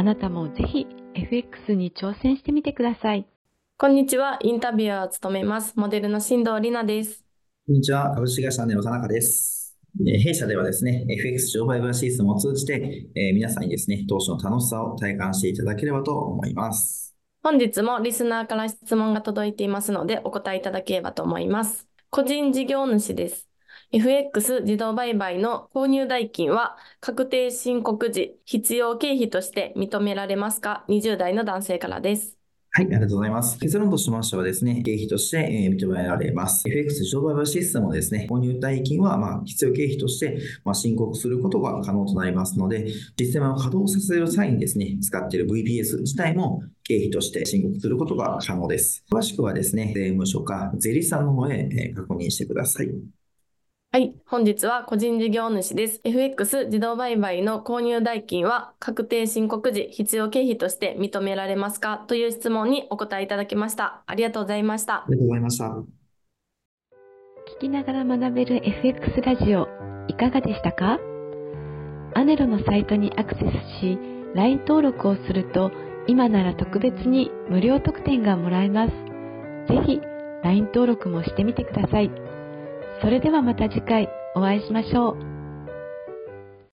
あなたもぜひ FX に挑戦してみてください。こんにちは。インタビュアーを務めます。モデルの新藤里奈です。こんにちは。株式会社ネロ田中です。弊社ではですね、FX 自動売買システムを通じて、えー、皆さんにですね、投資の楽しさを体感していただければと思います。本日もリスナーから質問が届いていますのでお答えいただければと思います。個人事業主です。FX 自動売買の購入代金は確定申告時必要経費として認められますか ?20 代の男性からです。はい、ありがとうございます。結論としましてはですね、経費として、え認められます。FX 自動売買システムをですね、購入代金は、まあ、必要経費として、まあ、申告することが可能となりますので、システムを稼働させる際にですね、使っている VPS 自体も経費として申告することが可能です。詳しくはですね、税務署か税理士さんの方へ、確認してください。はい。本日は個人事業主です。FX 自動売買の購入代金は確定申告時必要経費として認められますか？という質問にお答えいただきました。ありがとうございました。ありがとうございました。聞きながら学べる FX ラジオ、いかがでしたか？アネロのサイトにアクセスし、LINE 登録をすると、今なら特別に無料特典がもらえます。ぜひ、LINE 登録もしてみてください。それではまた次回お会いしましょう。